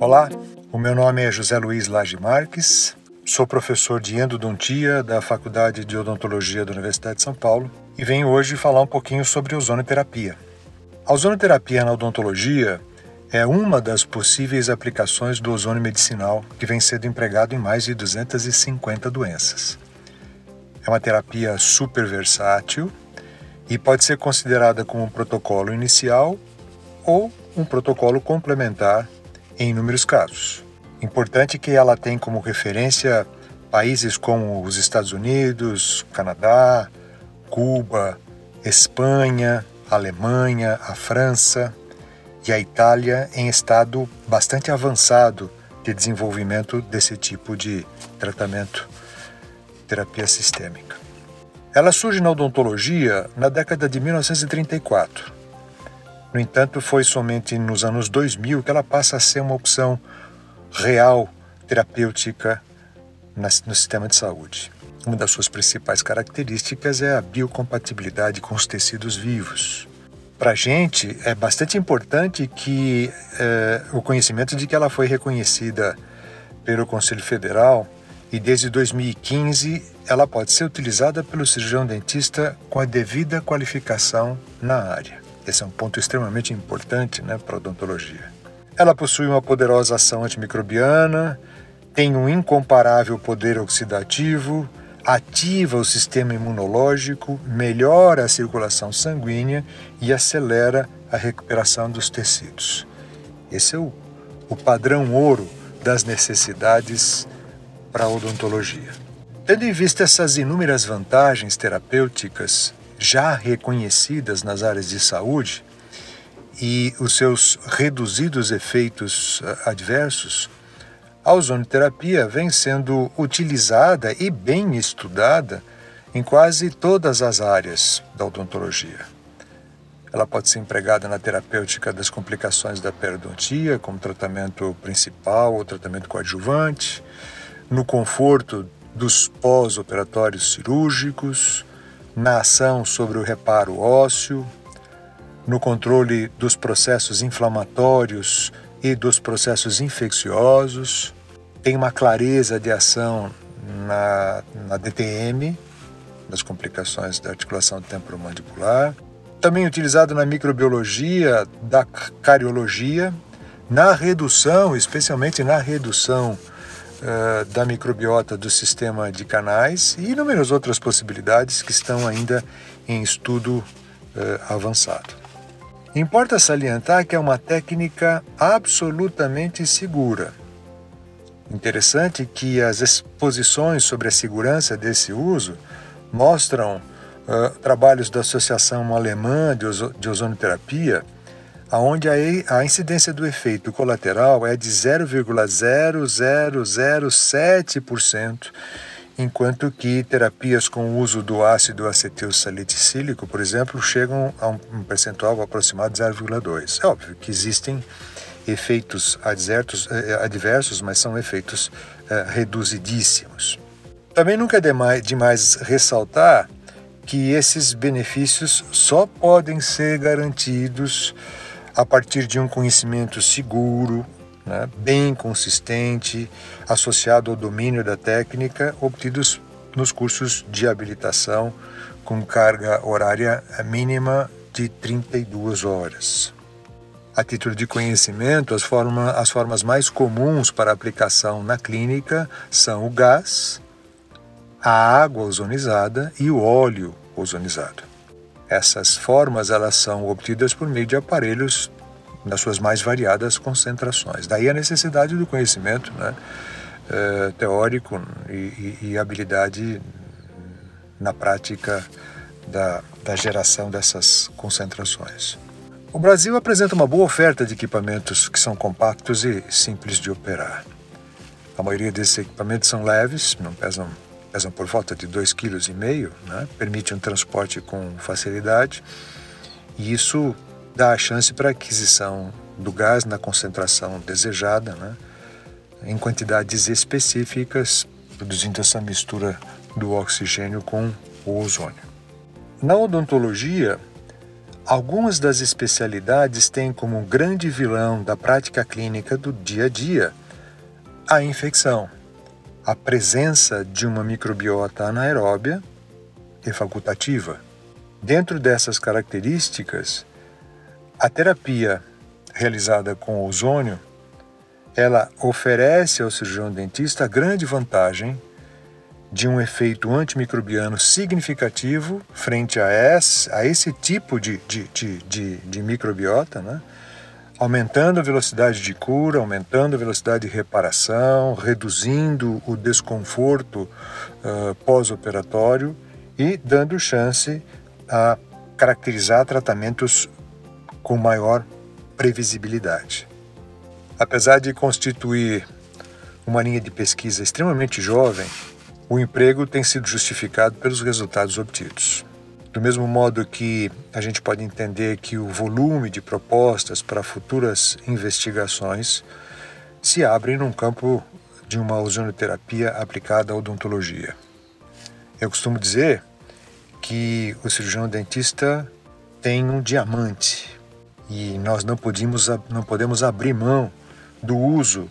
Olá, o meu nome é José Luiz Lage Marques, sou professor de endodontia da Faculdade de Odontologia da Universidade de São Paulo e venho hoje falar um pouquinho sobre ozonoterapia. A ozonoterapia na odontologia é uma das possíveis aplicações do ozônio medicinal que vem sendo empregado em mais de 250 doenças. É uma terapia super versátil e pode ser considerada como um protocolo inicial ou um protocolo complementar em inúmeros casos. Importante que ela tem como referência países como os Estados Unidos, Canadá, Cuba, Espanha, Alemanha, a França e a Itália em estado bastante avançado de desenvolvimento desse tipo de tratamento, terapia sistêmica. Ela surge na odontologia na década de 1934. No entanto, foi somente nos anos 2000 que ela passa a ser uma opção real terapêutica no sistema de saúde. Uma das suas principais características é a biocompatibilidade com os tecidos vivos. Para a gente, é bastante importante que é, o conhecimento de que ela foi reconhecida pelo Conselho Federal e desde 2015 ela pode ser utilizada pelo cirurgião dentista com a devida qualificação na área. Esse é um ponto extremamente importante né, para a odontologia. Ela possui uma poderosa ação antimicrobiana, tem um incomparável poder oxidativo, ativa o sistema imunológico, melhora a circulação sanguínea e acelera a recuperação dos tecidos. Esse é o, o padrão ouro das necessidades para a odontologia. Tendo em vista essas inúmeras vantagens terapêuticas já reconhecidas nas áreas de saúde e os seus reduzidos efeitos eh, adversos, a ozonoterapia vem sendo utilizada e bem estudada em quase todas as áreas da odontologia. Ela pode ser empregada na terapêutica das complicações da periodontia, como tratamento principal ou tratamento coadjuvante, no conforto dos pós-operatórios cirúrgicos, na ação sobre o reparo ósseo, no controle dos processos inflamatórios e dos processos infecciosos, tem uma clareza de ação na, na DTM, das complicações da articulação temporomandibular, também utilizado na microbiologia da cariologia, na redução, especialmente na redução uh, da microbiota do sistema de canais e inúmeras outras possibilidades que estão ainda em estudo uh, avançado. Importa salientar que é uma técnica absolutamente segura. Interessante que as exposições sobre a segurança desse uso mostram uh, trabalhos da Associação Alemã de, Ozo de Ozonoterapia onde a, incidência do efeito colateral é de 0,0007%, enquanto que terapias com o uso do ácido acetil salicílico, por exemplo, chegam a um, percentual aproximado de 0,2%. É óbvio que existem efeitos adversos, eh, mas são efeitos eh, reduzidíssimos. Também nunca é demais, demais ressaltar que esses benefícios só podem ser garantidos a partir de um conhecimento seguro, né, bem consistente, associado ao domínio da técnica, obtidos nos cursos de habilitação com carga horária mínima de 32 horas. A título de conhecimento, as, forma, as formas mais comuns para aplicação na clínica são o gás, a água ozonizada e o óleo ozonizado. Essas formas elas são obtidas por meio de aparelhos nas suas mais variadas concentrações. Daí a necessidade do conhecimento né, é, teórico e, e, e, habilidade na prática da, da geração dessas concentrações. O Brasil apresenta uma boa oferta de equipamentos que são compactos e simples de operar. A maioria desses equipamentos são leves, não pesam pesam por volta de 2,5 kg, né? permite um transporte com facilidade e isso dá a chance para a aquisição do gás na concentração desejada, né? em quantidades específicas, produzindo essa mistura do oxigênio com o ozônio. Na odontologia, Algumas das especialidades têm como grande vilão da prática clínica do dia a dia a infecção, a presença de uma microbiota anaeróbia e facultativa. Dentro dessas características, a terapia realizada com ozônio, ela oferece ao cirurgião dentista a grande vantagem de um efeito antimicrobiano significativo frente a esse, a esse tipo de, de, de, de, de microbiota, né? Aumentando a velocidade de cura, aumentando a velocidade de reparação, reduzindo o desconforto uh, pós-operatório e dando chance a caracterizar tratamentos com maior previsibilidade. Apesar de constituir uma linha de pesquisa extremamente jovem, o emprego tem sido justificado pelos resultados obtidos. Do mesmo modo que a gente pode entender que o volume de propostas para futuras investigações se abre num campo de uma ozonoterapia aplicada à odontologia. Eu costumo dizer que o cirurgião dentista tem um diamante e nós não podemos, não podemos abrir mão do uso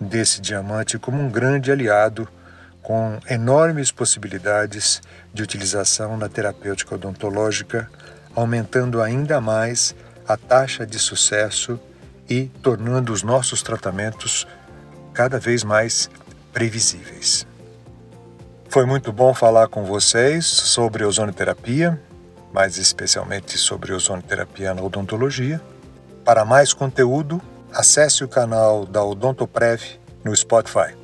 desse diamante como um grande aliado com enormes possibilidades de utilização na terapêutica odontológica, aumentando ainda mais a taxa de sucesso e tornando os nossos tratamentos cada vez mais previsíveis. Foi muito bom falar com vocês sobre ozonoterapia, mais especialmente sobre ozonoterapia na odontologia. Para mais conteúdo, acesse o canal da Odontoprev no Spotify.